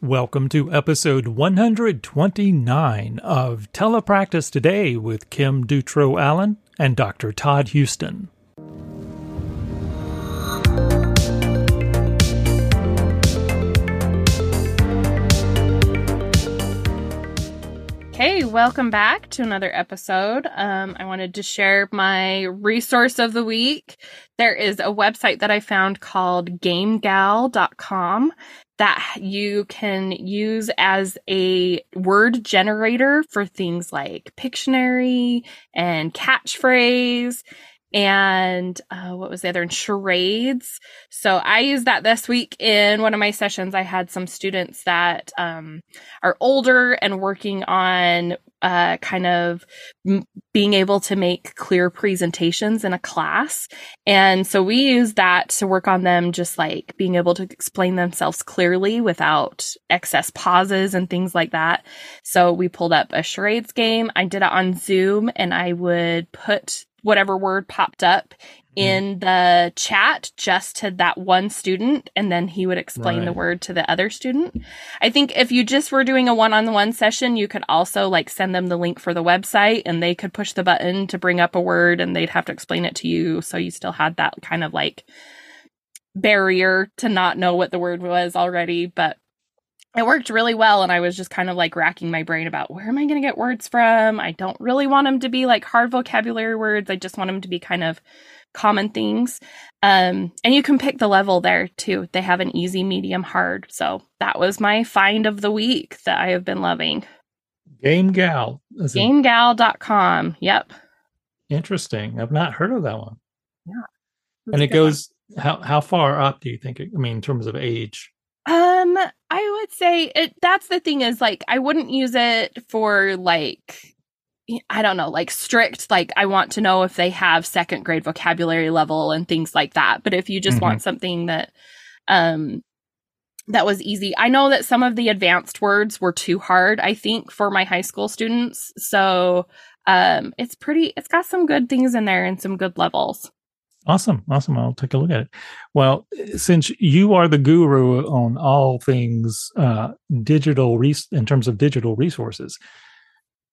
Welcome to episode 129 of Telepractice Today with Kim Dutro Allen and Dr. Todd Houston. Welcome back to another episode. Um, I wanted to share my resource of the week. There is a website that I found called gamegal.com that you can use as a word generator for things like Pictionary and catchphrase and uh, what was the other? Charades. So I used that this week in one of my sessions. I had some students that um, are older and working on uh, kind of m- being able to make clear presentations in a class. And so we use that to work on them just like being able to explain themselves clearly without excess pauses and things like that. So we pulled up a charades game. I did it on Zoom and I would put whatever word popped up mm-hmm. in the chat just to that one student and then he would explain right. the word to the other student. I think if you just were doing a one-on-one session, you could also like send them the link for the website and they could push the button to bring up a word and they'd have to explain it to you so you still had that kind of like barrier to not know what the word was already, but it worked really well and i was just kind of like racking my brain about where am i going to get words from? I don't really want them to be like hard vocabulary words. I just want them to be kind of common things. Um, and you can pick the level there too. They have an easy medium hard. So that was my find of the week that i have been loving. Game gal gamegal.com yep. Interesting. I've not heard of that one. Yeah. And it goes how how far up do you think it, i mean in terms of age um, I would say it that's the thing is like I wouldn't use it for like I don't know, like strict, like I want to know if they have second grade vocabulary level and things like that. But if you just mm-hmm. want something that um that was easy. I know that some of the advanced words were too hard, I think, for my high school students. So um it's pretty it's got some good things in there and some good levels. Awesome. Awesome. I'll take a look at it. Well, since you are the guru on all things uh, digital res- in terms of digital resources,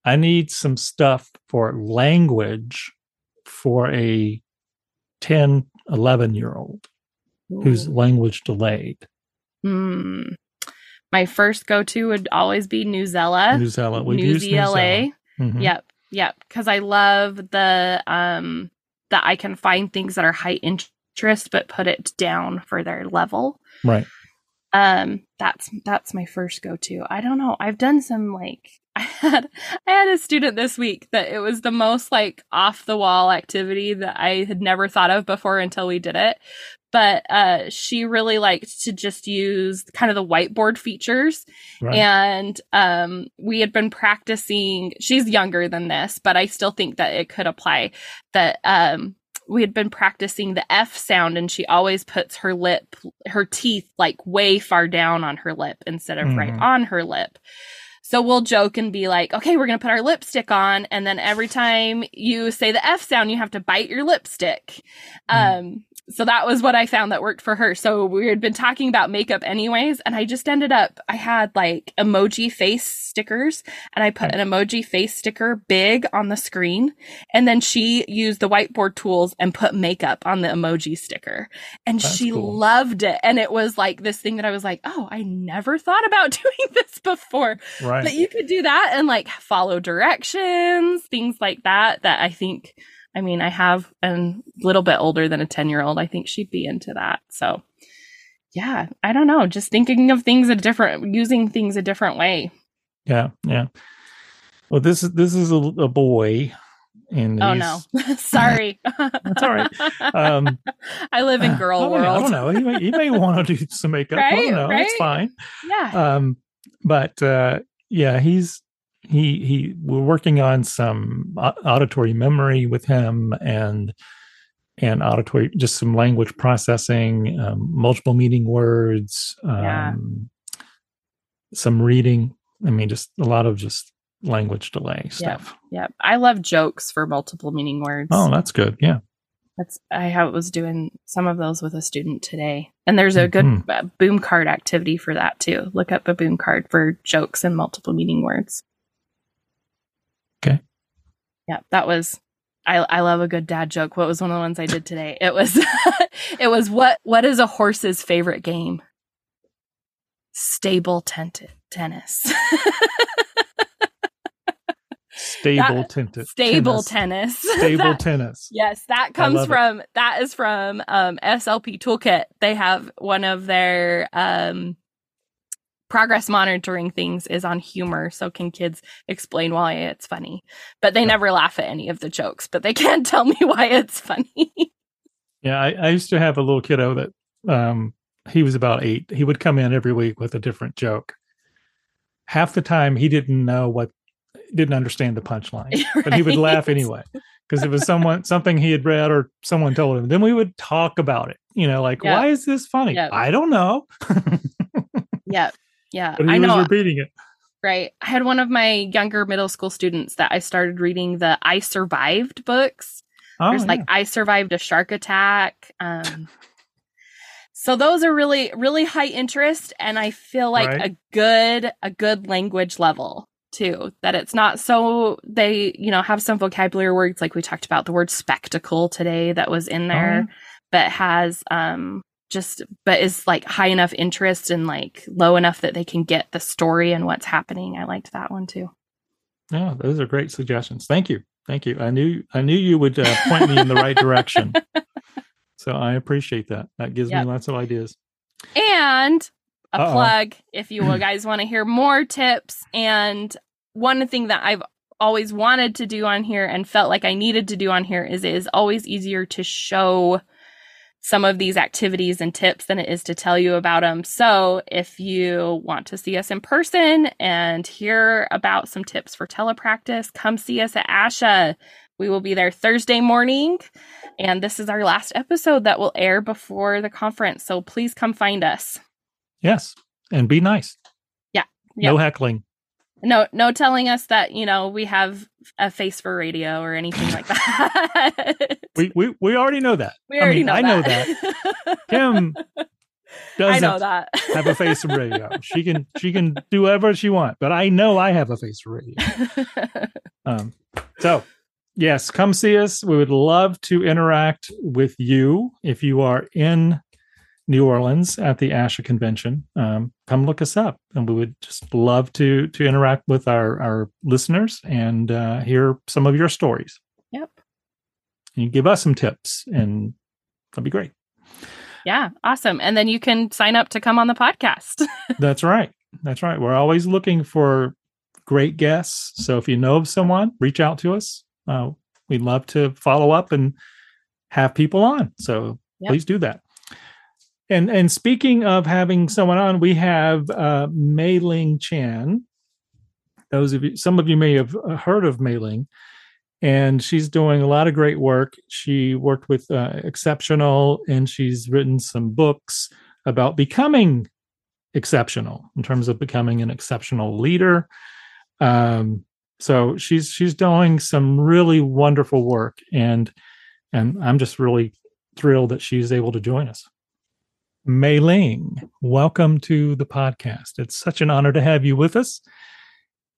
I need some stuff for language for a 10, 11 year old who's language delayed. Hmm. My first go to would always be Newsela. Newsela. we Newsela. Mm-hmm. Yep. Yep. Because I love the um that I can find things that are high interest but put it down for their level. Right. Um that's that's my first go to. I don't know. I've done some like I had I had a student this week that it was the most like off the wall activity that I had never thought of before until we did it but uh, she really liked to just use kind of the whiteboard features. Right. And um, we had been practicing, she's younger than this, but I still think that it could apply. That um, we had been practicing the F sound, and she always puts her lip, her teeth like way far down on her lip instead of mm-hmm. right on her lip. So we'll joke and be like, okay, we're going to put our lipstick on. And then every time you say the F sound, you have to bite your lipstick. Mm. Um, so that was what I found that worked for her. So we had been talking about makeup anyways, and I just ended up, I had like emoji face stickers, and I put an emoji face sticker big on the screen. And then she used the whiteboard tools and put makeup on the emoji sticker. And That's she cool. loved it. And it was like this thing that I was like, oh, I never thought about doing this before. Right. But you could do that and like follow directions, things like that, that I think I mean, I have a little bit older than a 10 year old. I think she'd be into that. So, yeah, I don't know. Just thinking of things a different, using things a different way. Yeah. Yeah. Well, this is, this is a, a boy. And oh no, sorry. That's all right. Um, I live in girl uh, world. I don't know. You may, may want to do some makeup. Right? I don't know. Right? It's fine. Yeah. Um, but uh, yeah, he's he he we're working on some auditory memory with him and and auditory just some language processing um, multiple meaning words um, yeah. some reading i mean just a lot of just language delay stuff yeah yep i love jokes for multiple meaning words oh that's good yeah That's I was doing some of those with a student today, and there's a good Mhm. uh, boom card activity for that too. Look up a boom card for jokes and multiple meaning words. Okay. Yeah, that was. I I love a good dad joke. What was one of the ones I did today? It was it was what what is a horse's favorite game? Stable tent- tennis. Stable That-. Stable tennis. tennis. Stable That- tennis. Yes, that comes love it. from that is from um, SLP Toolkit. They have one of their um, progress monitoring things is on humor, so can kids explain why it's funny? But they Yeah. never laugh at any of the jokes, but they can't tell me why it's funny. Yeah, I, I used to have a little kiddo that um he was about eight. He would come in every week with a different joke. Half the time he didn't know what didn't understand the punchline. But he would laugh anyway. Because it was someone something he had read or someone told him. Then we would talk about it. You know, like, Yeah. why is this funny? Yeah. I don't know. yeah, yeah, but he I was know. repeating it. Right. I had one of my younger middle school students that I started reading the I Survived books. Oh, There's yeah. like I survived a shark attack. Um, so those are really really high interest, and I feel like Right. a good a good language level too. That it's not so they you know have some vocabulary words like we talked about the word spectacle today that was in there, Oh, but has um just but is like high enough interest and like low enough that they can get the story and what's happening. I liked that one too. yeah, those are great suggestions. Thank you. Thank you. I knew I knew you would uh, point me in the right direction. So I appreciate that. That gives Yep. me lots of ideas. And a Uh-oh. plug if you guys want to hear more tips. And one thing that I've always wanted to do on here and felt like I needed to do on here is it is always easier to show some of these activities and tips than it is to tell you about them. So if you want to see us in person and hear about some tips for telepractice, come see us at ASHA. We will be there Thursday morning. And this is our last episode that will air before the conference. So please come find us. Yes. And be nice. Yeah. No heckling. No, no telling us that, you know, we have a face for radio or anything like that. We we, we already know that. we already I mean, know I know that. Kim doesn't know that. have a face for radio. She can she can do whatever she wants, but I know I have a face for radio. Um, so yes, come see us. We would love to interact with you if you are in New Orleans at the ASHA convention. Um, come look us up, and we would just love to to interact with our our listeners and uh, hear some of your stories. yep. And you give us some tips, and that'd be great. Yeah. Awesome. And then you can sign up to come on the podcast. That's right. That's right. We're always looking for great guests. So if you know of someone, reach out to us. Uh, we'd love to follow up and have people on. So Yep. please do that. And and speaking of having someone on, we have uh, Mai Ling Chan. Those of you, some of you may have uh, heard of Mei Ling, and she's doing a lot of great work. She worked with uh, Exceptional, and she's written some books about becoming exceptional in terms of becoming an exceptional leader. Um, so she's she's doing some really wonderful work, and and I'm just really thrilled that she's able to join us. Mai Ling, welcome to the podcast. It's such an honor to have you with us.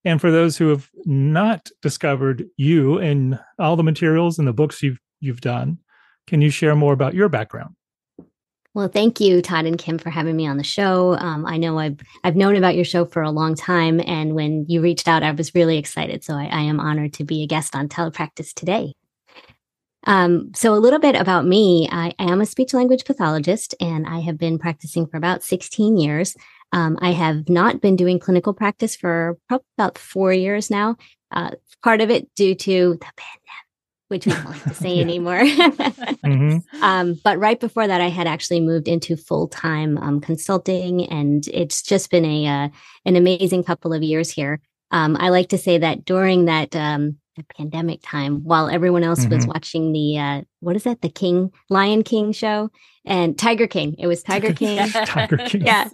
And for those who have not discovered you and all the materials and the books you've you've done, can you share more about your background? Well, thank you, Todd and Kim, for having me on the show. Um, I know I've I've known about your show for a long time, and when you reached out, I was really excited. So I, I am honored to be a guest on Telepractice today. Um, so a little bit about me: I, am a speech language pathologist, and I have been practicing for about 16 years. Um, I have not been doing clinical practice for probably about four years now. Uh, part of it due to the pandemic, which we don't like to say anymore. Mhm. Um, but right before that, I had actually moved into full time um, consulting, and it's just been a uh, an amazing couple of years here. Um, I like to say that during that um, pandemic time, while everyone else was Mhm. watching the uh, what is that, the King Lion King show and Tiger King, it was Tiger King. Tiger King. Yeah.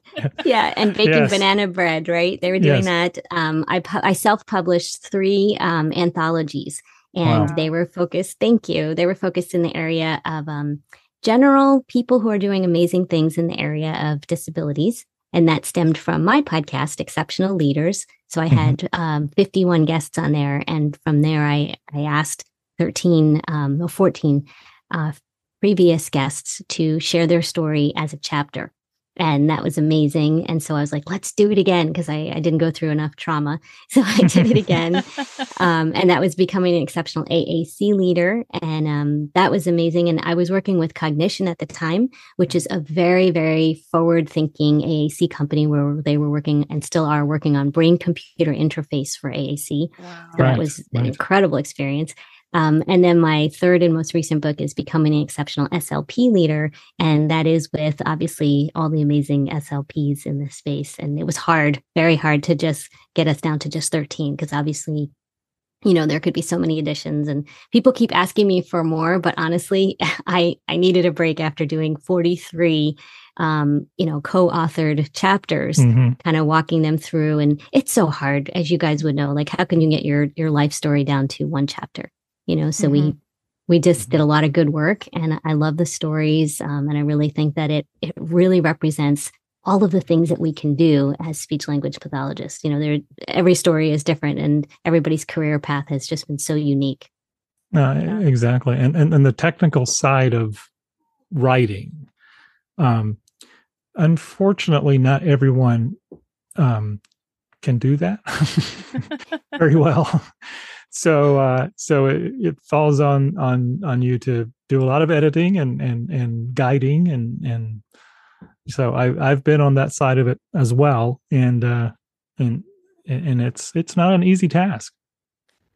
Yeah, and baking Yes. banana bread, right? They were doing that. Um, I pu- I self published three um, anthologies, and wow. they were focused. Thank you. They were focused in the area of um, general people who are doing amazing things in the area of disabilities. And that stemmed from my podcast, Exceptional Leaders. So I mm-hmm. had um, 51 guests on there. And from there, I, I asked 13, um, 14 uh, previous guests to share their story as a chapter and that was amazing. And so I was like, let's do it again because I, I, didn't go through enough trauma. So I did it again. um, and that was becoming an exceptional AAC leader. And um, that was amazing. And I was working with Cognixion at the time, which is a very, very forward thinking AAC company where they were working and still are working on brain computer interface for AAC. Wow. So right, that was right. an incredible experience. Um, and then my third and most recent book is Becoming an Exceptional SLP Leader. And that is with obviously all the amazing SLPs in this space. And it was hard, very hard to just get us down to just 13, because obviously, you know, there could be so many additions and people keep asking me for more. But honestly, I, I needed a break after doing 43 um, you know, co-authored chapters, mm-hmm. kind of walking them through. And it's so hard, as you guys would know. Like, how can you get your your life story down to one chapter? You know so mm-hmm. we we just did a lot of good work and i love the stories um, and i really think that it it really represents all of the things that we can do as speech language pathologists. You know there every story is different and everybody's career path has just been so unique. Uh, exactly and, and and the technical side of writing um unfortunately not everyone um can do that very well so uh, so it, it, falls on on on you to do a lot of editing and and and guiding and and so I I've been on that side of it as well and uh, and and it's it's not an easy task.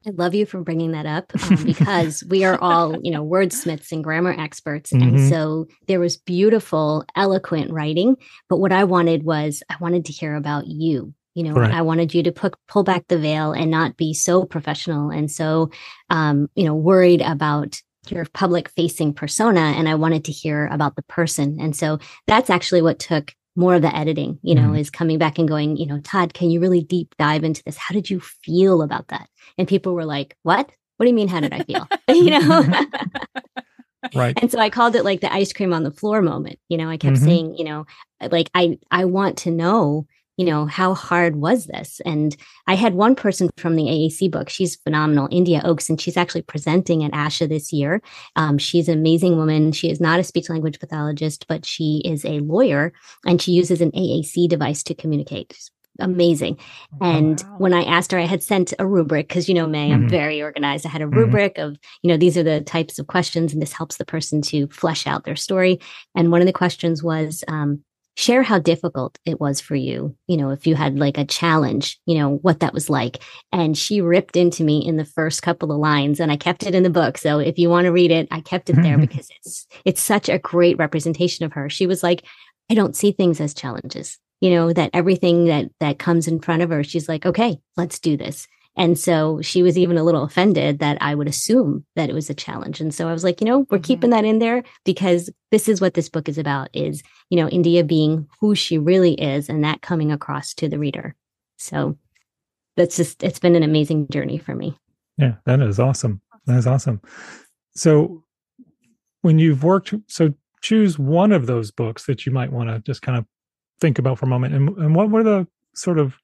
I love you for bringing that up um, because we are all, you know, wordsmiths and grammar experts. Mm-hmm. And so there was beautiful, eloquent writing. But what I wanted was, I wanted to hear about you. You know, right. I wanted you to put, pull back the veil and not be so professional and so, um, you know, worried about your public facing persona. And I wanted to hear about the person. And so that's actually what took more of the editing, you know, mm. is coming back and going, you know, Todd, can you really deep dive into this? How did you feel about that? And people were like, what? What do you mean? How did I feel? you know? right. And so I called it like the ice cream on the floor moment. You know, I kept mm-hmm. saying, you know, like I I want to know you know, how hard was this? And I had one person from the AAC book. She's phenomenal, India Ochs, and she's actually presenting at ASHA this year. Um, she's an amazing woman. She is not a speech language pathologist, but she is a lawyer and she uses an AAC device to communicate amazing. Oh, and wow. when I asked her, I had sent a rubric because, you know, Mai, mm-hmm. I'm very organized. I had a mm-hmm. rubric mm-hmm. of, you know, these are the types of questions, and this helps the person to flesh out their story. And one of the questions was, um, share how difficult it was for you you know if you had like a challenge you know what that was like. And she ripped into me in the first couple of lines and i kept it in the book. So if you want to read it i kept it there because it's it's such a great representation of her. She was like i don't see things as challenges you know that everything that that comes in front of her she's like okay let's do this and so she was even a little offended that I would assume that it was a challenge. And so I was like, you know, we're mm-hmm. keeping that in there because this is what this book is about is, you know, India being who she really is and that coming across to the reader. So that's just it's been an amazing journey for me. Yeah, that is awesome. That is awesome. So when you've worked so choose one of those books that you might want to just kind of think about for a moment and, and what were the sort of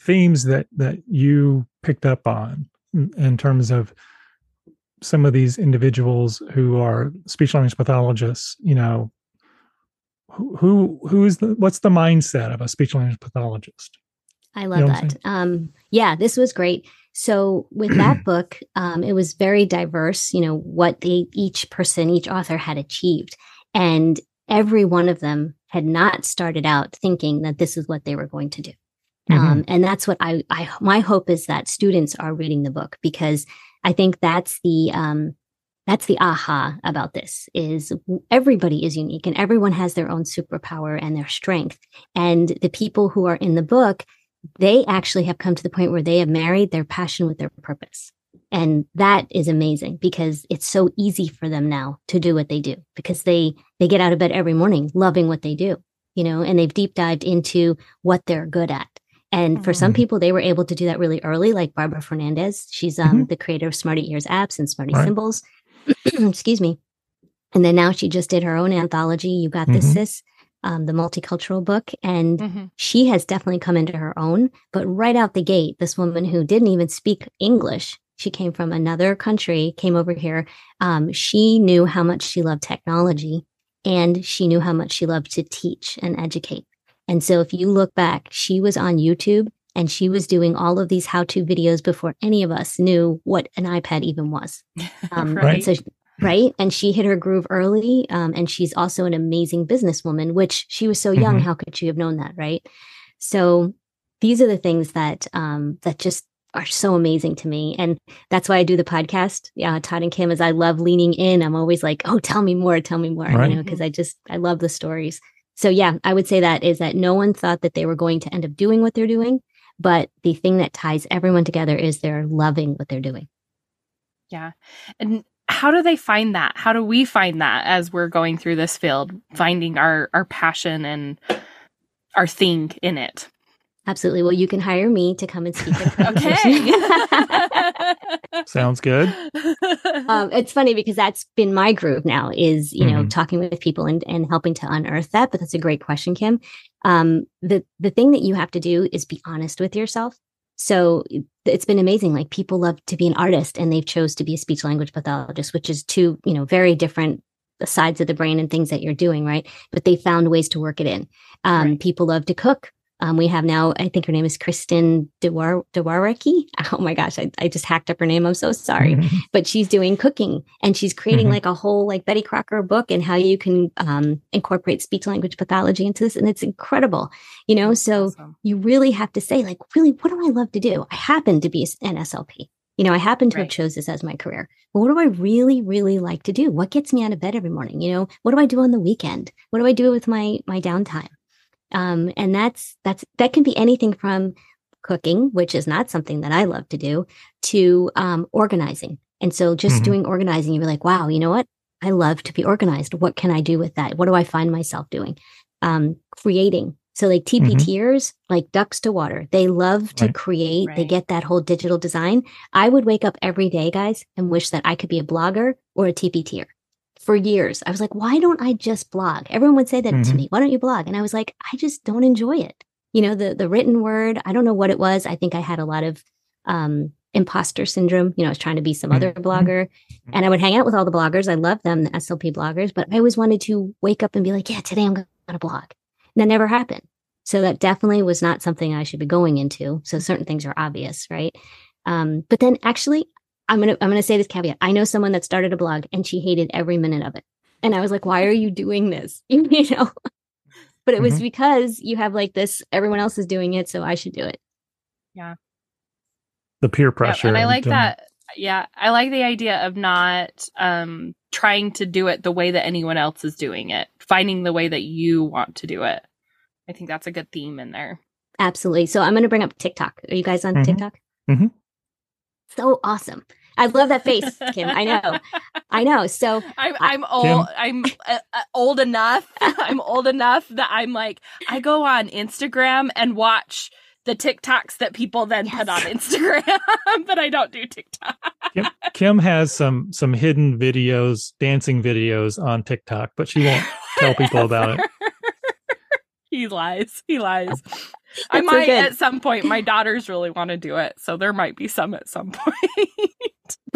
themes that that you picked up on in terms of some of these individuals who are speech language pathologists you know who who, who is the what's the mindset of a speech language pathologist? I love you know that. um yeah this was great. So with that book um it was very diverse you know what they each person each author had achieved. And every one of them had not started out thinking that this is what they were going to do Mm-hmm. Um, and that's what I, I, my hope is that students are reading the book because I think that's the, um, that's the aha about this is everybody is unique and everyone has their own superpower and their strength. And the people who are in the book, they actually have come to the point where they have married their passion with their purpose. And that is amazing because it's so easy for them now to do what they do because they, they get out of bed every morning loving what they do, you know, and they've deep dived into what they're good at And for some Mhm. people, they were able to do that really early, like Barbara Fernandes. She's um, the creator of Smarty Ears apps and Smarty Right. Symbols. Excuse me. And then now she just did her own anthology. You got this, Mhm. sis, um, the multicultural book. And Mhm. she has definitely come into her own. But right out the gate, this woman who didn't even speak English, she came from another country, came over here. Um, she knew how much she loved technology and she knew how much she loved to teach and educate. And so if you look back, she was on YouTube and she was doing all of these how to videos before any of us knew what an iPad even was. Um, Right. and So, right. And she hit her groove early. Um, and she's also an amazing businesswoman, which she was so young. Mhm. How could she have known that? Right. So these are the things that, um, that just are so amazing to me. And that's why I do the podcast. Yeah. Todd and Kim, as I love leaning in, I'm always like, oh, tell me more, tell me more, Right. you know, because I just, I love the stories. So yeah, I would say that is that no one thought that they were going to end up doing what they're doing. But the thing that ties everyone together is they're loving what they're doing. Yeah. And how do they find that? How do we find that as we're going through this field, finding our our passion and our thing in it? Absolutely. Well, you can hire me to come and speak at a Okay. Sounds good. um, it's funny because that's been my groove now is you know Mhm. talking with people and, and helping to unearth that but that's a great question kim um, the the thing that you have to do is be honest with yourself so it- it's been amazing like people love to be an artist and they've chose to be a speech language pathologist which is two you know very different sides of the brain and things that you're doing right but they found ways to work it in um, Right. people love to cook um, we have now, I think her name is Kristen Dewar- Dewareki. Oh my gosh, I, I just hacked up her name. I'm so sorry Mhm. but she's doing cooking and she's creating Mhm. like a whole like Betty Crocker book and how you can um, incorporate speech language pathology into this. And it's incredible, you know? So Awesome. you really have to say like, really, what do I love to do? I happen to be an SLP. You know, I happen to have Right. chose this as my career. But what do I really, really like to do? What gets me out of bed every morning? You know, what do I do on the weekend? What do I do with my my downtime? Um, and that's that's that can be anything from cooking, which is not something that I love to do, to um, organizing. And so just Mhm. doing organizing, you're like, wow, you know what? I love to be organized. What can I do with that? What do I find myself doing? Um, creating. So like TPTers, like ducks to water, they love to Right. create. They get that whole digital design. I would wake up every day, guys, and wish that I could be a blogger or a TPTer. For years, I was like, why don't I just blog? Everyone would say that to Mhm. me. Why don't you blog? And I was like, I just don't enjoy it. You know, the the written word. I don't know what it was. I think I had a lot of um, imposter syndrome. You know, I was trying to be some other Mhm. blogger, and I would hang out with all the bloggers. I love them, the SLP bloggers, but I always wanted to wake up and be like, yeah, today I'm going to blog. And that never happened. So that definitely was not something I should be going into. So certain things are obvious, right? Um, but then actually, I'm gonna I'm gonna say this caveat. I know someone that started a blog and she hated every minute of it, and I was like, why are you doing this? you know. But it was Mhm. because you have like this. Everyone else is doing it, so I should do it. Yeah. The peer Yep, pressure. and I like um, that. Yeah, I like the idea of not um, trying to do it the way that anyone else is doing it, finding the way that you want to do it. I think that's a good theme in there. Absolutely. So I'm going to bring up TikTok. Are you guys on Mhm. TikTok? Mhm. So awesome. I love that face, Kim. I know. I know. So I'm I- I'm old. I'm uh, uh, old enough. I'm old enough that I'm like I go on Instagram and watch the TikToks that people then put on Instagram, but I don't do TikTok. Kim, Kim has some some hidden videos, dancing videos on TikTok, but she won't tell people about it. he lies. He lies. I That's so might at some point. My daughters really want to do it, so there might be some at some point.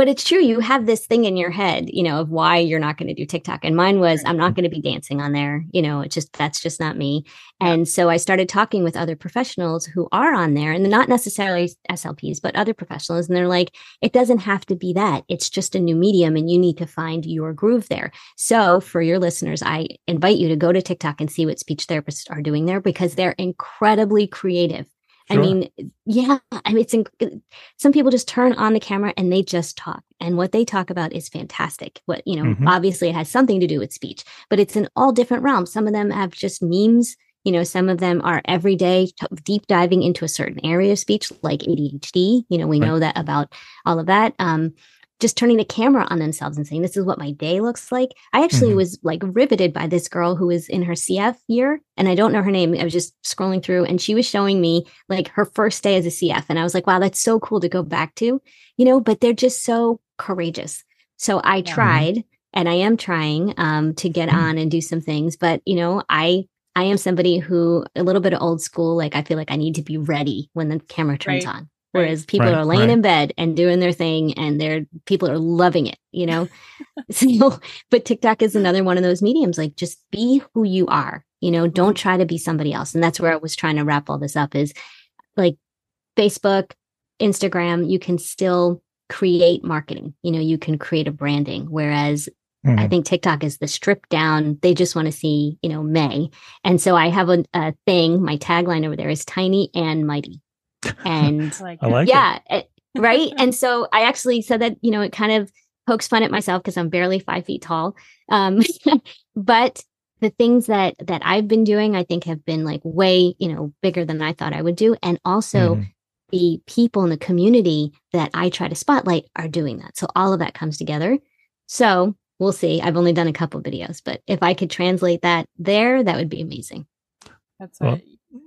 But it's true. You have this thing in your head, you know, of why you're not going to do TikTok. And mine was, I'm not going to be dancing on there. You know, it just, that's just not me. And so I started talking with other professionals who are on there and they're not necessarily SLPs, but other professionals. And they're like, it doesn't have to be that. It's just a new medium and you need to find your groove there. So for your listeners, I invite you to go to TikTok and see what speech therapists are doing there because they're incredibly creative. I Sure. mean, yeah, I mean, it's inc- some people just turn on the camera and they just talk, and what they talk about is fantastic. What you know, Mhm. obviously, it has something to do with speech, but it's in all different realms. Some of them have just memes. You know, some of them are everyday t- deep diving into a certain area of speech, like ADHD. You know, we Right. know that about all of that. Um, just turning the camera on themselves and saying, This is what my day looks like. I actually mm-hmm. was like riveted by this girl who was in her CF year, and I don't know her name. I was just scrolling through, and she was showing me like her first day as a CF. And I was like, Wow, that's so cool to go back to, you know, but they're just so courageous. So I yeah. tried and I am trying um, to get mm-hmm. on and do some things, but you know, I I am somebody who a little bit of old school, like I feel like I need to be ready when the camera turns right. on. Whereas people right, are laying right. in bed and doing their thing and they're people are loving it, you know? so, but TikTok is another one of those mediums. Like just be who you are, you know, don't try to be somebody else. And that's where I was trying to wrap all this up is like Facebook, Instagram, you can still create marketing, you know, you can create a branding. Whereas Mm-hmm. I think TikTok is the stripped down. They just want to see, you know, Mai. And so I have a, a thing. My tagline over there is tiny and mighty. And I like yeah, it, right. and so I actually said that, you know, it kind of pokes fun at myself because I'm barely five feet tall. Um, but the things that that I've been doing, I think, have been like way, you know, bigger than I thought I would do, and also. Mm-hmm. The people in the community that I try to spotlight are doing that. So all of that comes together. So we'll see. I've only done a couple videos, but if I could translate that there, that would be amazing. That's well,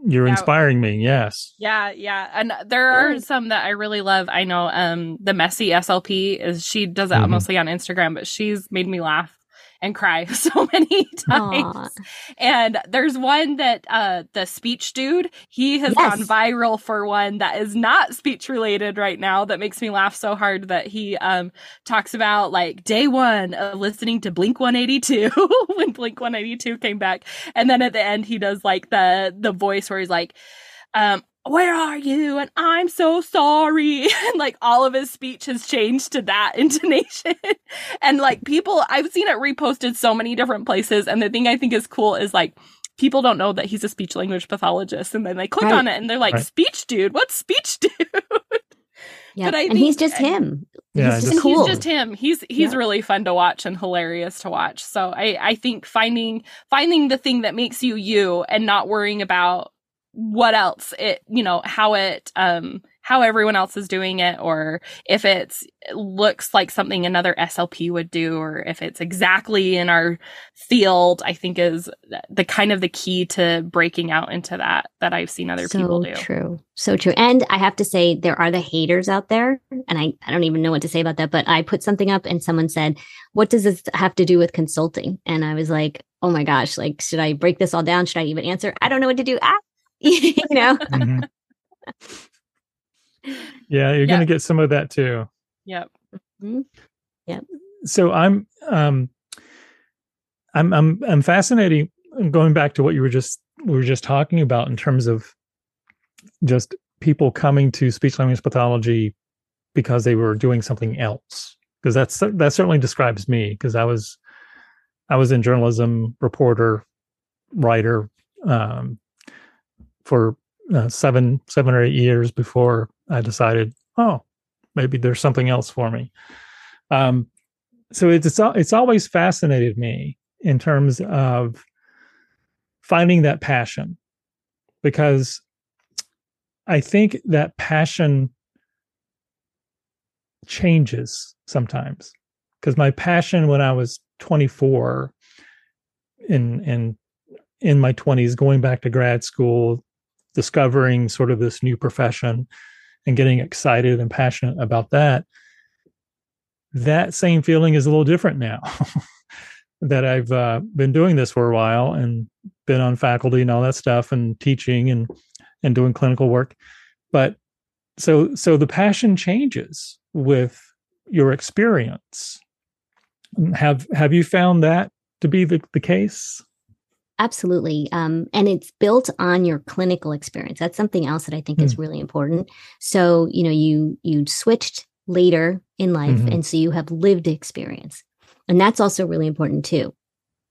you're yeah. inspiring me. Yes. Yeah, yeah. And there are some that I really love. I know um the messy SLP is she does it mm-hmm. mostly on Instagram, but she's made me laugh and cry so many times. Aww. And there's one that uh the speech dude, he has yes. gone viral for one that is not speech related right now that makes me laugh so hard that he um talks about like day 1 of listening to Blink 182 when Blink 182 came back. And then at the end he does like the the voice where he's like um where are you? And I'm so sorry. And like all of his speech has changed to that intonation. and like people, I've seen it reposted so many different places. And the thing I think is cool is like, people don't know that he's a speech language pathologist. And then they click right. on it and they're like, right. speech dude, what's speech dude? Yeah, but I and he's just him. Yeah, he's just, cool. he's just him. He's he's yeah. really fun to watch and hilarious to watch. So I I think finding finding the thing that makes you you and not worrying about what else it you know how it um how everyone else is doing it or if it's it looks like something another slp would do or if it's exactly in our field i think is the kind of the key to breaking out into that that i've seen other so people do. true. So true. And i have to say there are the haters out there and I, I don't even know what to say about that but i put something up and someone said what does this have to do with consulting? And i was like oh my gosh like should i break this all down? Should i even answer? I don't know what to do. Ah you know? Mm-hmm. Yeah, you're yep. going to get some of that too. Yep. Mm-hmm. Yep. So I'm, um, I'm, I'm, I'm fascinating. Going back to what you were just, we were just talking about in terms of just people coming to speech language pathology because they were doing something else. Because that's that certainly describes me. Because I was, I was in journalism, reporter, writer, um, for uh, seven seven or eight years before I decided, oh, maybe there's something else for me. Um, so it's, it's it's always fascinated me in terms of finding that passion because I think that passion changes sometimes because my passion when I was 24 in in in my 20s going back to grad school discovering sort of this new profession and getting excited and passionate about that that same feeling is a little different now that i've uh, been doing this for a while and been on faculty and all that stuff and teaching and and doing clinical work. But so so the passion changes with your experience. Have have you found that to be the, the case Absolutely. Um, and it's built on your clinical experience. That's something else that I think mm. is really important. So, you know, you you switched later in life mm-hmm. and so you have lived experience. And that's also really important too.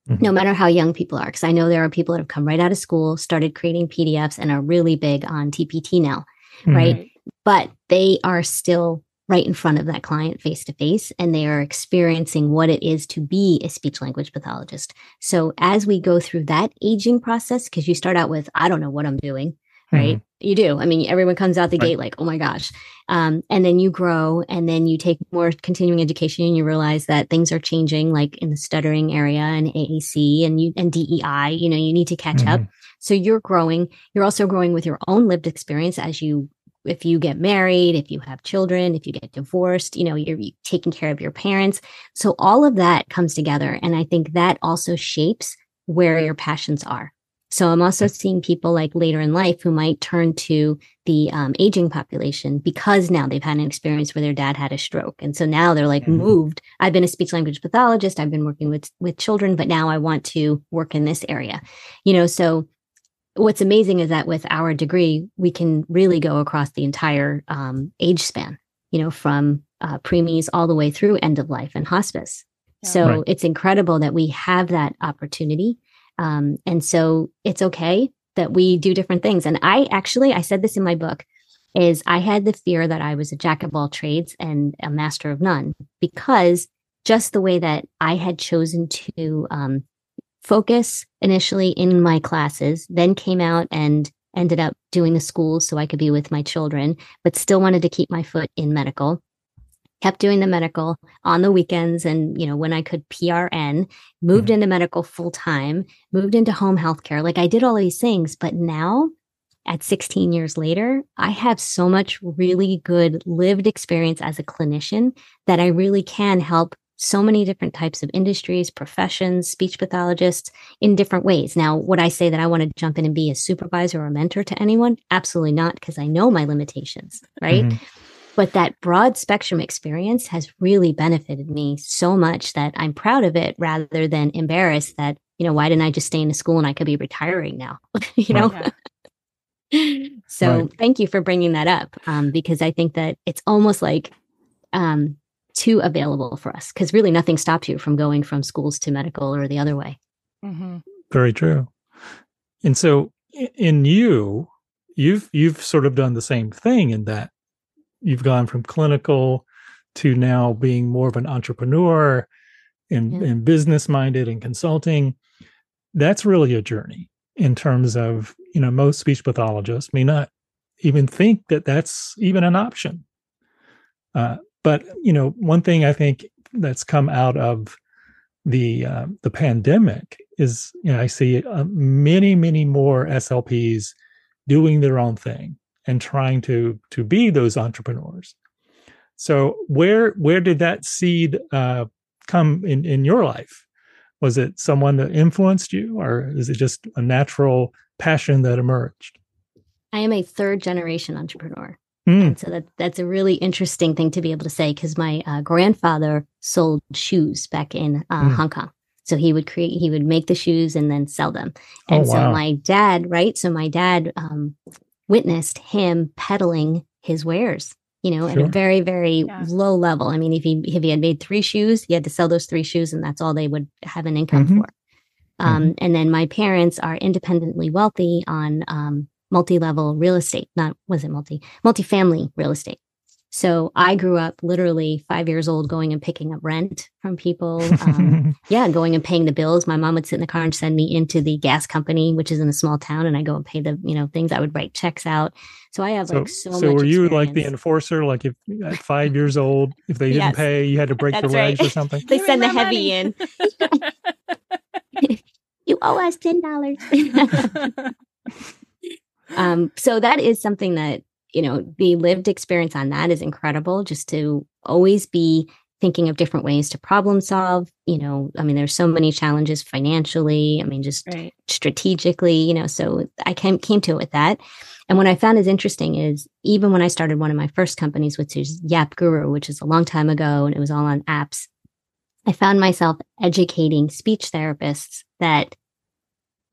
Mm-hmm. No matter how young people are, because I know there are people that have come right out of school, started creating PDFs, and are really big on TPT now, mm-hmm. right? But they are still right in front of that client face to face and they are experiencing what it is to be a speech language pathologist. So as we go through that aging process, because you start out with, I don't know what I'm doing. right? Mm-hmm. You do. I mean, everyone comes out the right. gate like, oh my gosh. Um, and then you grow and then you take more continuing education and you realize that things are changing, like in the stuttering area and AAC and you and DEI, you know, you need to catch mm-hmm. up. So you're growing. You're also growing with your own lived experience as you if you get married, if you have children, if you get divorced, you know, you're taking care of your parents. So all of that comes together. And I think that also shapes where your passions are. So I'm also seeing people like later in life who might turn to the um, aging population because now they've had an experience where their dad had a stroke, and so now they're like mm-hmm. moved. I've been a speech language pathologist. I've been working with with children, but now I want to work in this area. You know, so what's amazing is that with our degree, we can really go across the entire um, age span. You know, from uh, preemies all the way through end of life and hospice. Yeah. So right. it's incredible that we have that opportunity um, and so it's okay that we do different things. And I actually, I said this in my book, is I had the fear that I was a jack of all trades and a master of none because just the way that I had chosen to um, focus initially in my classes, then came out and ended up doing the schools so I could be with my children, but still wanted to keep my foot in medical kept doing the medical on the weekends and you know when i could prn moved mm-hmm. into medical full time moved into home health care like i did all these things but now at 16 years later i have so much really good lived experience as a clinician that i really can help so many different types of industries professions speech pathologists in different ways now would i say that i want to jump in and be a supervisor or a mentor to anyone absolutely not because i know my limitations right mm-hmm but that broad spectrum experience has really benefited me so much that I'm proud of it rather than embarrassed that, you know, why didn't I just stay in the school and I could be retiring now? you know? so right. thank you for bringing that up um, because I think that it's almost like um, too available for us because really nothing stops you from going from schools to medical or the other way. Mm-hmm. Very true. And so in you, you've you've sort of done the same thing in that you've gone from clinical to now being more of an entrepreneur and, yeah. and business minded and consulting that's really a journey in terms of you know most speech pathologists may not even think that that's even an option uh, but you know one thing i think that's come out of the uh, the pandemic is you know i see uh, many many more slps doing their own thing and trying to to be those entrepreneurs. So where where did that seed uh, come in in your life? Was it someone that influenced you or is it just a natural passion that emerged? I am a third generation entrepreneur mm. and so that that's a really interesting thing to be able to say because my uh, grandfather sold shoes back in uh, mm. hong kong so he would create, he would make the shoes and then sell them. Oh, and oh, wow. so my dad, right? So my dad um, witnessed him peddling his wares you know, sure. at a very, very yeah. low level. I mean, if he if he had made three shoes, he had to sell those three shoes, and that's all they would have an income mm-hmm. for. Um, mm-hmm. And then my parents are independently wealthy on um, multi-level real estate. Not was it multi multi-family real estate. So I grew up literally five years old going and picking up rent from people. Um, yeah, going and paying the bills. My mom would sit in the car and send me into the gas company, which is in a small town, and I go and pay the you know things. I would write checks out. So I have so, like so, so were you experience. like the enforcer? Like if at five years old, if they didn't yes. pay, you had to break the legs right. or something. they send the heavy in. you owe us ten dollars. Um, so that is something that you know, the lived experience on that is incredible just to always be thinking of different ways to problem solve. You know, I mean, there's so many challenges financially, I mean, just right. strategically, you know, so I came, came to it with that. And what I found is interesting is even when I started one of my first companies, which is Yap Guru, which is a long time ago, and it was all on apps, I found myself educating speech therapists that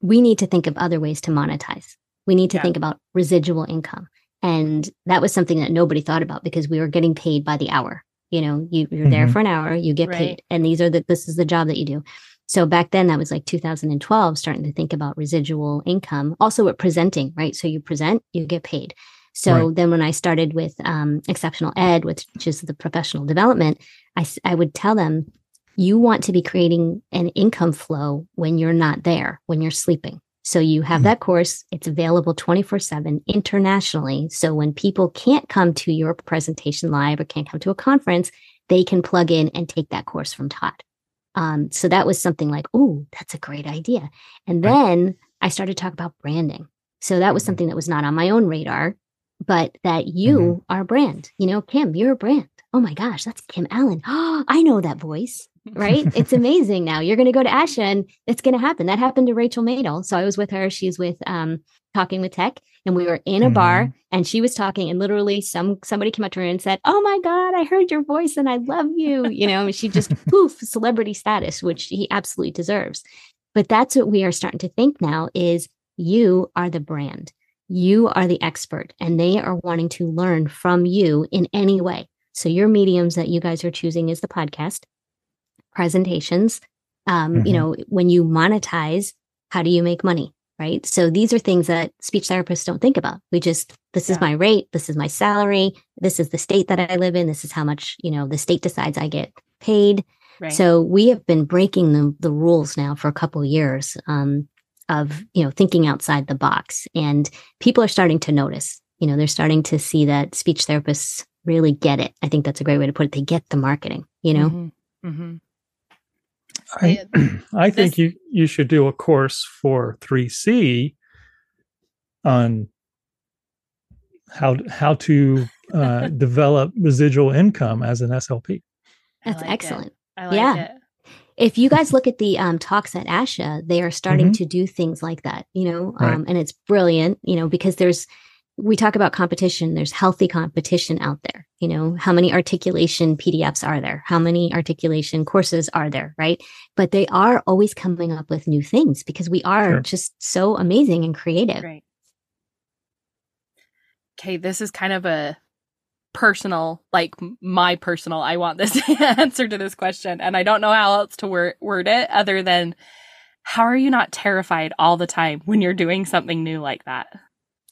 we need to think of other ways to monetize. We need to yeah. think about residual income. And that was something that nobody thought about because we were getting paid by the hour. You know, you, you're mm-hmm. there for an hour, you get right. paid. And these are the, this is the job that you do. So back then that was like 2012, starting to think about residual income. Also at presenting, right? So you present, you get paid. So right. then when I started with um, exceptional ed, which is the professional development, I, I would tell them, you want to be creating an income flow when you're not there, when you're sleeping. So you have mm-hmm. that course. It's available 24 seven internationally. So when people can't come to your presentation live or can't come to a conference, they can plug in and take that course from Todd. Um, so that was something like, oh, that's a great idea. And then I started to talk about branding. So that was mm-hmm. something that was not on my own radar, but that you mm-hmm. are a brand. You know, Kim, you're a brand. Oh my gosh, that's Kim Allen. Oh, I know that voice right? it's amazing now. You're going to go to ASHA and it's going to happen. That happened to Rachel Madel. So I was with her. She's with um, Talking with Tech, and we were in a mm-hmm. bar and she was talking, and literally some somebody came up to her and said, "Oh my God, I heard your voice and I love you." You know, and she just poof celebrity status, which he absolutely deserves. But that's what we are starting to think now: is you are the brand, you are the expert, and they are wanting to learn from you in any way. So your mediums that you guys are choosing is the podcast presentations. Um, mm-hmm. You know, when you monetize, how do you make money? Right. So these are things that speech therapists don't think about. We just, this yeah. is my rate. This is my salary. This is the state that I live in. This is how much, you know, the state decides I get paid. Right. So we have been breaking the, the rules now for a couple years um, of, you know, thinking outside the box. And people are starting to notice, you know, they're starting to see that speech therapists really get it. I think that's a great way to put it. They get the marketing, you know? Mm-hmm. Mm-hmm. I, I think you, you should do a course for 3C on how how to uh, develop residual income as an SLP. That's like excellent. Like yeah. It. If you guys look at the um, talks at ASHA, they are starting mm-hmm. to do things like that, you know, um, right. and it's brilliant, you know, because there's we talk about competition. There's healthy competition out there. You know how many articulation pdfs are there? How many articulation courses are there right? But they are always coming up with new things because we are sure. just so amazing and creative. Right. Okay this is kind of a personal like my personal i want this answer to this question and i don't know how else to word, word it other than how are you not terrified all the time when you're doing something new like that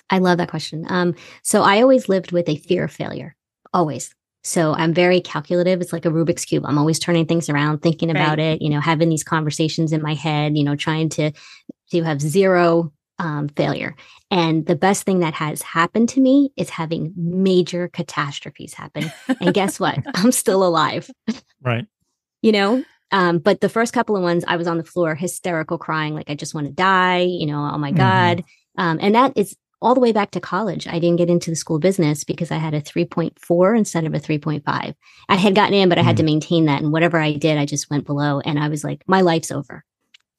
I love that question. Um, so I always lived with a fear of failure, always. So I'm very calculative. It's like a Rubik's cube. I'm always turning things around, thinking right. about it. You know, having these conversations in my head. You know, trying to to have zero um, failure. And the best thing that has happened to me is having major catastrophes happen. And guess what? I'm still alive. Right. You know, um, but the first couple of ones, I was on the floor, hysterical, crying, like I just want to die. You know, oh my mm-hmm. god. Um, and that is all the way back to college. I didn't get into the school business because I had a 3.4 instead of a 3.5. I had gotten in, but I had mm-hmm. to maintain that. And whatever I did, I just went below. And I was like, my life's over,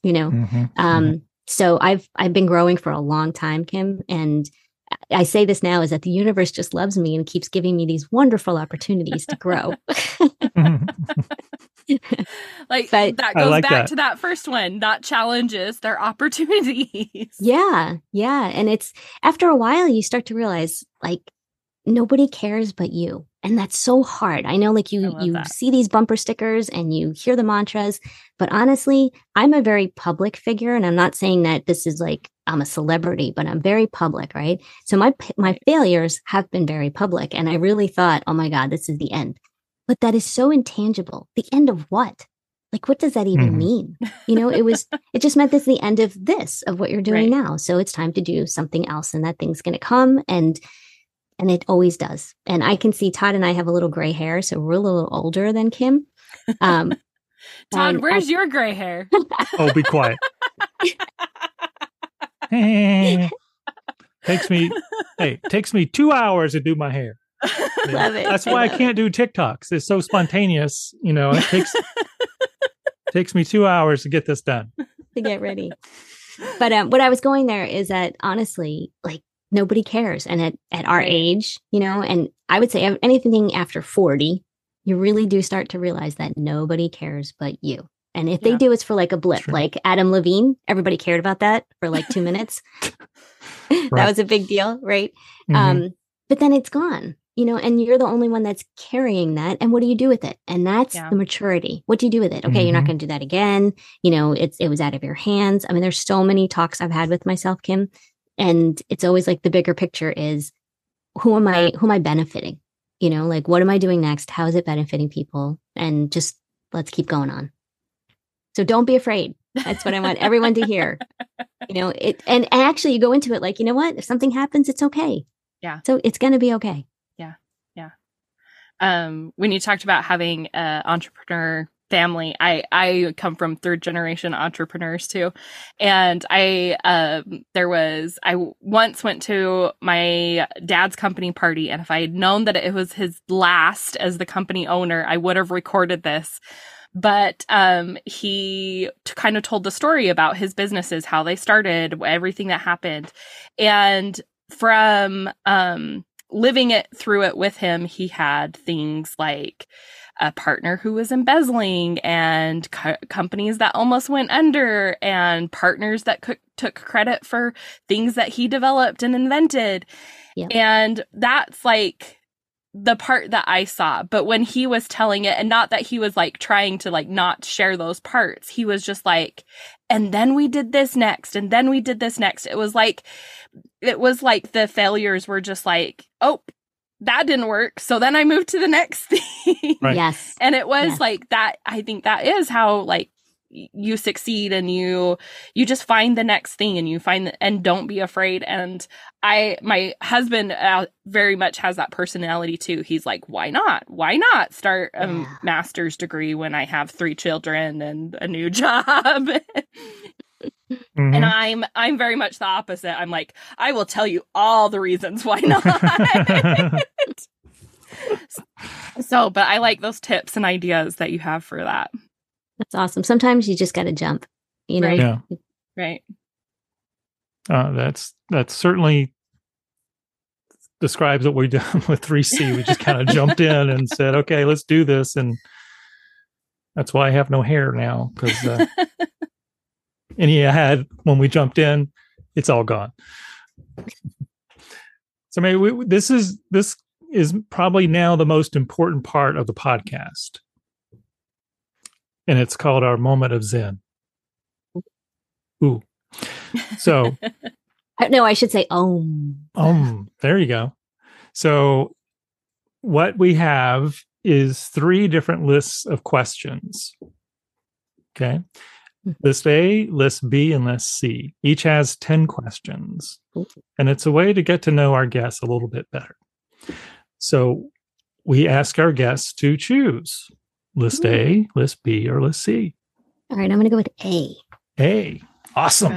you know? Mm-hmm. Um, mm-hmm. so I've, I've been growing for a long time, Kim. And I say this now is that the universe just loves me and keeps giving me these wonderful opportunities to grow. like but, that goes like back that. to that first one not challenges they're opportunities. Yeah yeah and it's after a while you start to realize like nobody cares but you and that's so hard. I know like you you that. see these bumper stickers and you hear the mantras but honestly i'm a very public figure and i'm not saying that this is like i'm a celebrity but i'm very public right? So my my failures have been very public and i really thought oh my god this is the end but that is so intangible. The end of what? Like, what does that even mm. mean? You know, it was, it just meant that's the end of this, of what you're doing right. now. So it's time to do something else and that thing's going to come. And, and it always does. And I can see Todd and I have a little gray hair. So we're a little older than Kim. Um, Todd, where's I, your gray hair? oh, be quiet. takes me, hey, takes me two hours to do my hair. Love it. That's why I, I can't do TikToks. It's so spontaneous. You know, it takes takes me two hours to get this done. To get ready. But um, what I was going there is that honestly, like nobody cares. And at, at our age, you know, and I would say anything after 40, you really do start to realize that nobody cares but you. And if yeah. they do, it's for like a blip, True. like Adam Levine. Everybody cared about that for like two minutes. right. That was a big deal, right? Mm-hmm. Um, but then it's gone you know, and you're the only one that's carrying that. And what do you do with it? And that's yeah. the maturity. What do you do with it? Okay, mm-hmm. you're not mm-hmm. going to do that again. You know, it's it was out of your hands. I mean, there's so many talks I've had with myself, Kim, and it's always like the bigger picture is who am I who am I benefiting? You know, like what am I doing next? How is it benefiting people? And just let's keep going on. So don't be afraid. That's what I want everyone to hear. You know, it and, and actually you go into it like, you know what? If something happens, it's okay. Yeah. So it's gonna be okay. Um, when you talked about having an entrepreneur family, I I come from third generation entrepreneurs too, and I um there was I once went to my dad's company party, and if I had known that it was his last as the company owner, I would have recorded this. But um, he t- kind of told the story about his businesses, how they started, everything that happened, and from um, living it through it with him, he had things like a partner who was embezzling and co- companies that almost went under and partners that co- took credit for things that he developed and invented. Yep. And that's like the part that I saw, but when he was telling it, and not that he was like trying to like not share those parts, he was just like, and then we did this next, and then we did this next. It was like, it was like the failures were just like, oh, that didn't work. So then I moved to the next thing. Right. Yes. and it was Yes. like that. I think that is how like y- you succeed and you you just find the next thing and you find and don't be afraid. And i my husband uh, very much has that personality too. He's like why not? Why not start a Yeah. master's degree when i have three children and a new job? Mhm. and i'm i'm very much the opposite. I'm like i will tell you all the reasons why not. So but i like those tips and ideas that you have for that That's awesome. Sometimes you just gotta jump. You know, Right. yeah. right Uh, that's that's certainly describes what we done with 3C. We just kind of jumped in and said, "Okay, let's do this." And that's why I have no hair now because uh, any I had when we jumped in, it's all gone. So maybe we, this is this is probably now the most important part of the podcast, and it's called our moment of Zen. Ooh, so Uh, no, I should say um. um, there you go. So, what we have is three different lists of questions. Okay. Mhm. List A, list B, and list C. Each has 10 questions. And it's a way to get to know our guests a little bit better. So, we ask our guests to choose list A, list B, or list C. All right, I'm gonna go with A. A. Awesome.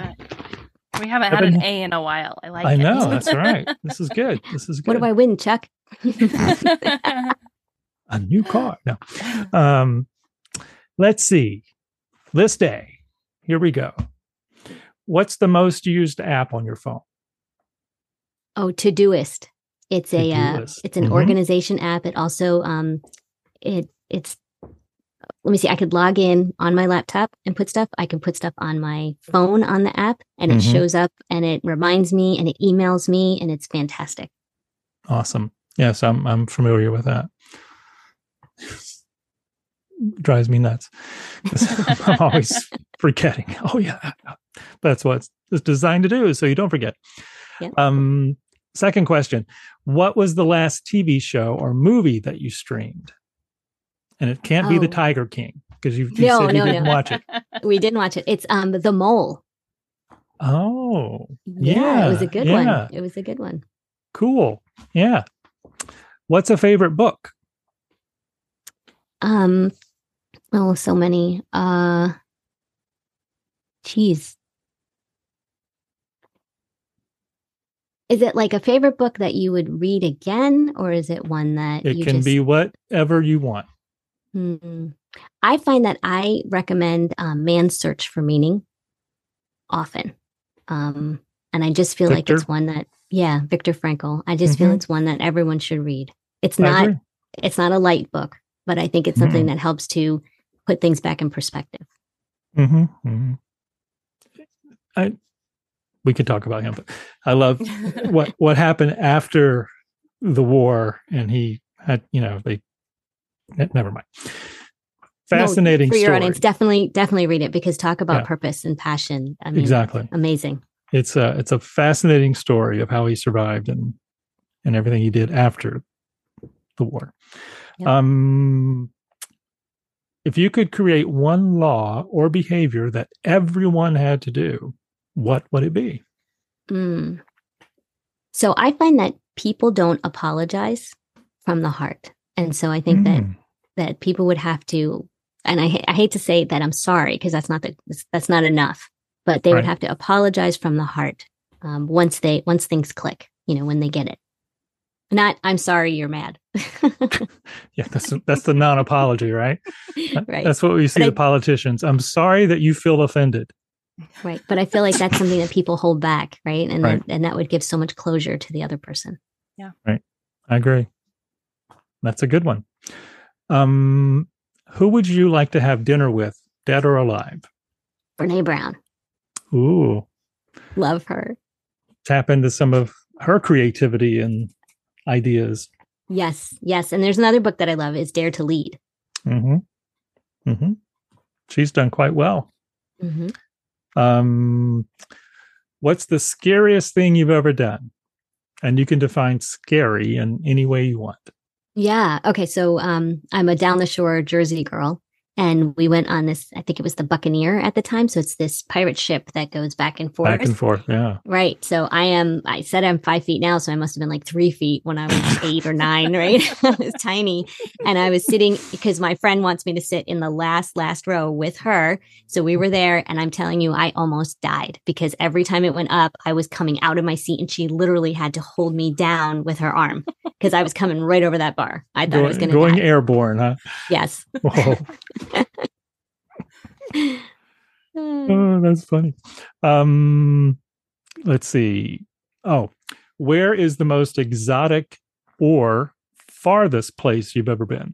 We haven't had an A in a while. I like I it. know. That's right. This is good. This is good. What do I win, Chuck? a new car. No. Um, let's see. List A. Here we go. What's the most used app on your phone? oh, Todoist. It's a uh, it's an Mhm. organization app. It also um it it's let me see. I could log in on my laptop and put stuff. I can put stuff on my phone on the app, and it Mhm. shows up and it reminds me and it emails me, and it's fantastic. Awesome. Yes, I'm I'm familiar with that. Drives me nuts. I'm always forgetting. Oh yeah, that's what it's designed to do, so you don't forget. Um, second question: What was the last TV show or movie that you streamed? And it can't be the Oh. Tiger King because you, you No, said you no, didn't no. watch it. We didn't watch it. It's um the mole. Oh, Yeah, it was a good yeah. one. It was a good one. cool. Yeah. What's a favorite book? Um, oh, so many. Uh, geez. Is it like a favorite book that you would read again, or is it one that It you can just? be whatever you want. Hmm. I find that I recommend um, Man's Search for Meaning often, um, and I just feel like it's one that, yeah, Viktor Frankl. I just feel Mhm. it's one that everyone should read. It's not it's not a light book, but I think it's something Mm. that helps to put things back in perspective. hmm hmm I we could talk about him, but I love what what happened after the war, and he had you know they never mind. No, Fascinating for your story. audience. Definitely, definitely read it because talk about Yeah. purpose and passion. I mean, exactly. amazing. It's a it's a fascinating story of how he survived and and everything he did after the war. Yep. Um, if you could create one law or behavior that everyone had to do, what would it be? Mm. So I find that people don't apologize from the heart. And so I think Mm. that people would have to and I, I hate to say that I'm sorry because that's not the, that's not enough, but they Right. would have to apologize from the heart um, once they once things click, you know, when they get it. Not I'm sorry you're mad. Yeah, that's that's the non-apology, right? right. That's what we see But I- the politicians. I'm sorry that you feel offended. Right. But I feel like that's something that people hold back, right? And Right. That, and that would give so much closure to the other person. Yeah. Right. I agree. That's a good one. Um, who would you like to have dinner with, dead or alive? Brene Brown. Ooh, Love her. tap into some of her creativity and ideas. Yes. Yes. And there's another book that I love is Dare to Lead. Mm-hmm. Mm-hmm. She's done quite well. Mm-hmm. Um, what's the scariest thing you've ever done? And you can define scary in any way you want. Yeah. Okay. So um, I'm a down the shore Jersey girl. And we went on this, I think it was the Buccaneer at the time. So it's this pirate ship that goes back and forth. Back and forth. Yeah. Right. So I am, I said I'm five feet now. So I must have been like three feet when I was eight or nine, right? I was tiny. And I was sitting because my friend wants me to sit in the last, last row with her. So we were there. And I'm telling you, I almost died because every time it went up, I was coming out of my seat and she literally had to hold me down with her arm because I was coming right over that bar. I thought I was Going, going to going die. airborne, huh? yes. Whoa. Oh, that's funny. Um, let's see. Oh, where is the most exotic or farthest place you've ever been?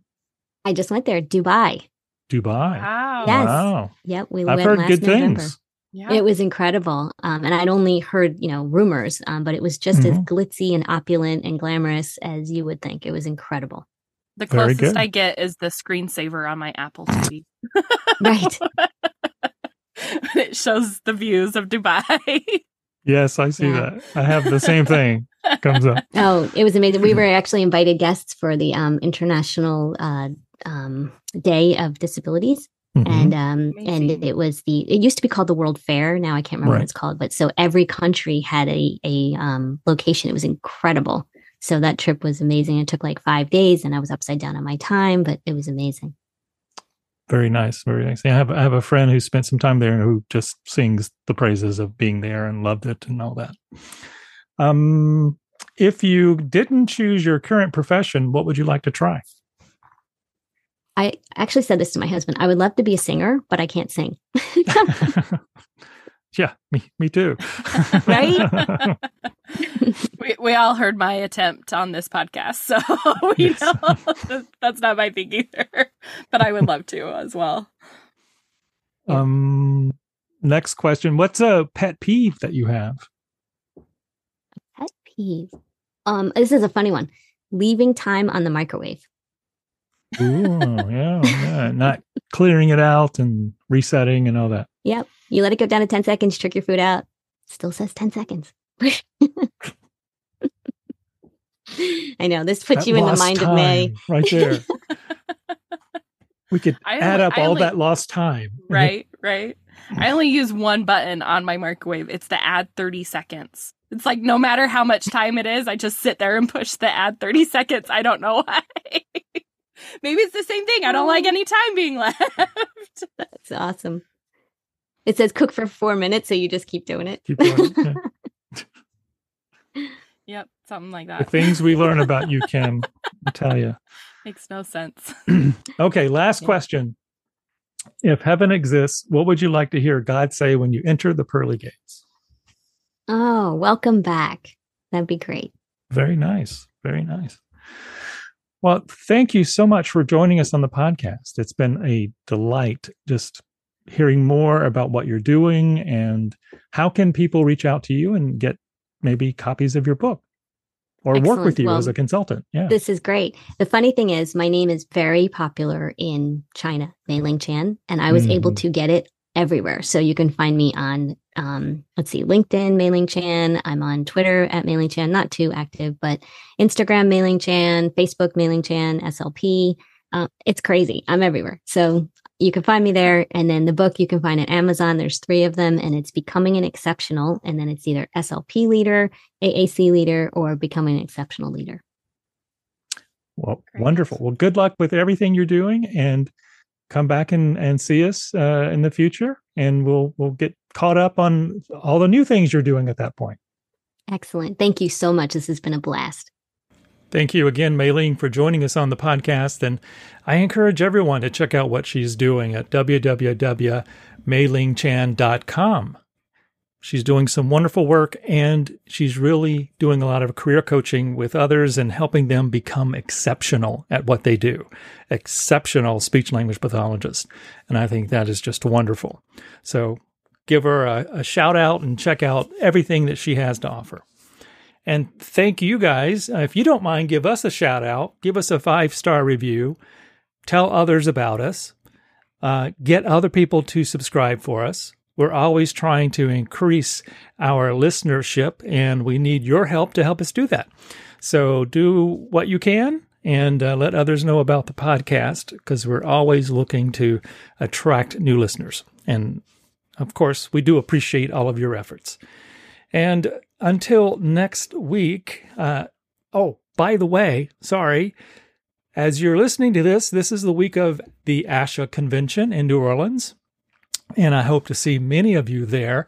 I just went there, Dubai. Dubai. Wow. Yes. Wow. Yep. We I've went heard last good November. things. Yeah. It was incredible. Um, and I'd only heard, you know, rumors, um, but it was just as Mhm. glitzy and opulent and glamorous as you would think. It was incredible. The closest. I get is the screensaver on my Apple TV. Right. it shows the views of Dubai. Yes, I see Yeah. that. I have the same thing. Comes up. Oh, it was amazing. We were actually invited guests for the um, International uh, um, Day of Disabilities. Mhm. And um, and it was the it used to be called the World Fair. Now I can't remember Right. what it's called, but so every country had a a um, location. It was incredible. So that trip was amazing. It took like five days, and I was upside down on my time, but it was amazing. Very nice. Very nice. I have I have a friend who spent some time there who just sings the praises of being there and loved it and all that. Um, if you didn't choose your current profession, what would you like to try? I actually said this to my husband. I would love to be a singer, but I can't sing. yeah, me me too. Right? we, we all heard my attempt on this podcast, so we Yes. know that's not my thing either. But I would love to as well. um, next question: What's a pet peeve that you have? Pet peeve. Um, this is a funny one. Leaving time on the microwave. Ooh, yeah, yeah, not clearing it out and resetting and all that. Yep. You let it go down to 10 seconds, trick your food out. Still says 10 seconds. I know. This puts That you in the lost mind of May. right there. we could I add only- up I all only- that lost time. Right, right. I mm. only use one button on my microwave. It's the add 30 seconds. It's like no matter how much time it is, I just sit there and push the add 30 seconds. I don't know why. Maybe it's the same thing. I don't like mm. any time being left. That's awesome. It says cook for four minutes, so you just keep doing it. Keep going. Yeah. yep, something like that. The that. things we learn about you, Kim, I tell you. Makes no sense. Okay, last Yeah. question. If heaven exists, what would you like to hear God say when you enter the pearly gates? Oh, welcome back. That'd be great. Very nice. Very nice. Well, thank you so much for joining us on the podcast. It's been a delight just hearing more about what you're doing and how can people reach out to you and get maybe copies of your book or work with you Well, as a consultant. Yeah. This is great. The funny thing is, my name is very popular in China, Mai Ling Chan, and I was able Mhm. to get it everywhere. So you can find me on, um, let's see, LinkedIn, Mai Ling Chan. I'm on Twitter at Mai Ling Chan, not too active, but Instagram, Mai Ling Chan, Facebook, Mai Ling Chan, SLP. Uh, it's crazy. I'm everywhere. So you can find me there. And then the book you can find at Amazon. There's three of them, and it's Becoming an Exceptional. And then it's either SLP leader, AAC leader, or Becoming an Exceptional leader. Well, Great. wonderful. Well, good luck with everything you're doing, and come back and, and see us uh, in the future, and we'll we'll get caught up on all the new things you're doing at that point. Excellent. Thank you so much. This has been a blast. Thank you again, Mai Ling, for joining us on the podcast. And I encourage everyone to check out what she's doing at www.meilingchan.com. She's doing some wonderful work and she's really doing a lot of career coaching with others and helping them become exceptional at what they do. Exceptional speech language pathologists. And I think that is just wonderful. So give her a, a shout out and check out everything that she has to offer. And thank you guys. Uh, if you don't mind, give us a shout out, give us a five star review, tell others about us, uh, get other people to subscribe for us. We're always trying to increase our listenership, and we need your help to help us do that. So do what you can and uh, let others know about the podcast because we're always looking to attract new listeners. And of course, we do appreciate all of your efforts. And until next week, uh, oh, by the way, sorry, as you're listening to this, this is the week of the ASHA convention in New Orleans, and I hope to see many of you there.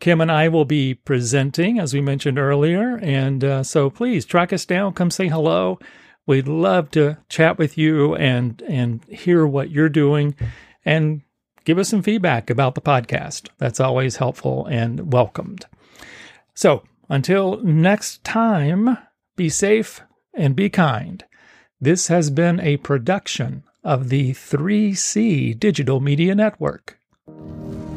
Kim and I will be presenting, as we mentioned earlier, and uh, so please track us down, come say hello. We'd love to chat with you and and hear what you're doing, and give us some feedback about the podcast. That's always helpful and welcomed. So until next time, be safe and be kind. This has been a production of the 3C Digital Media Network. Música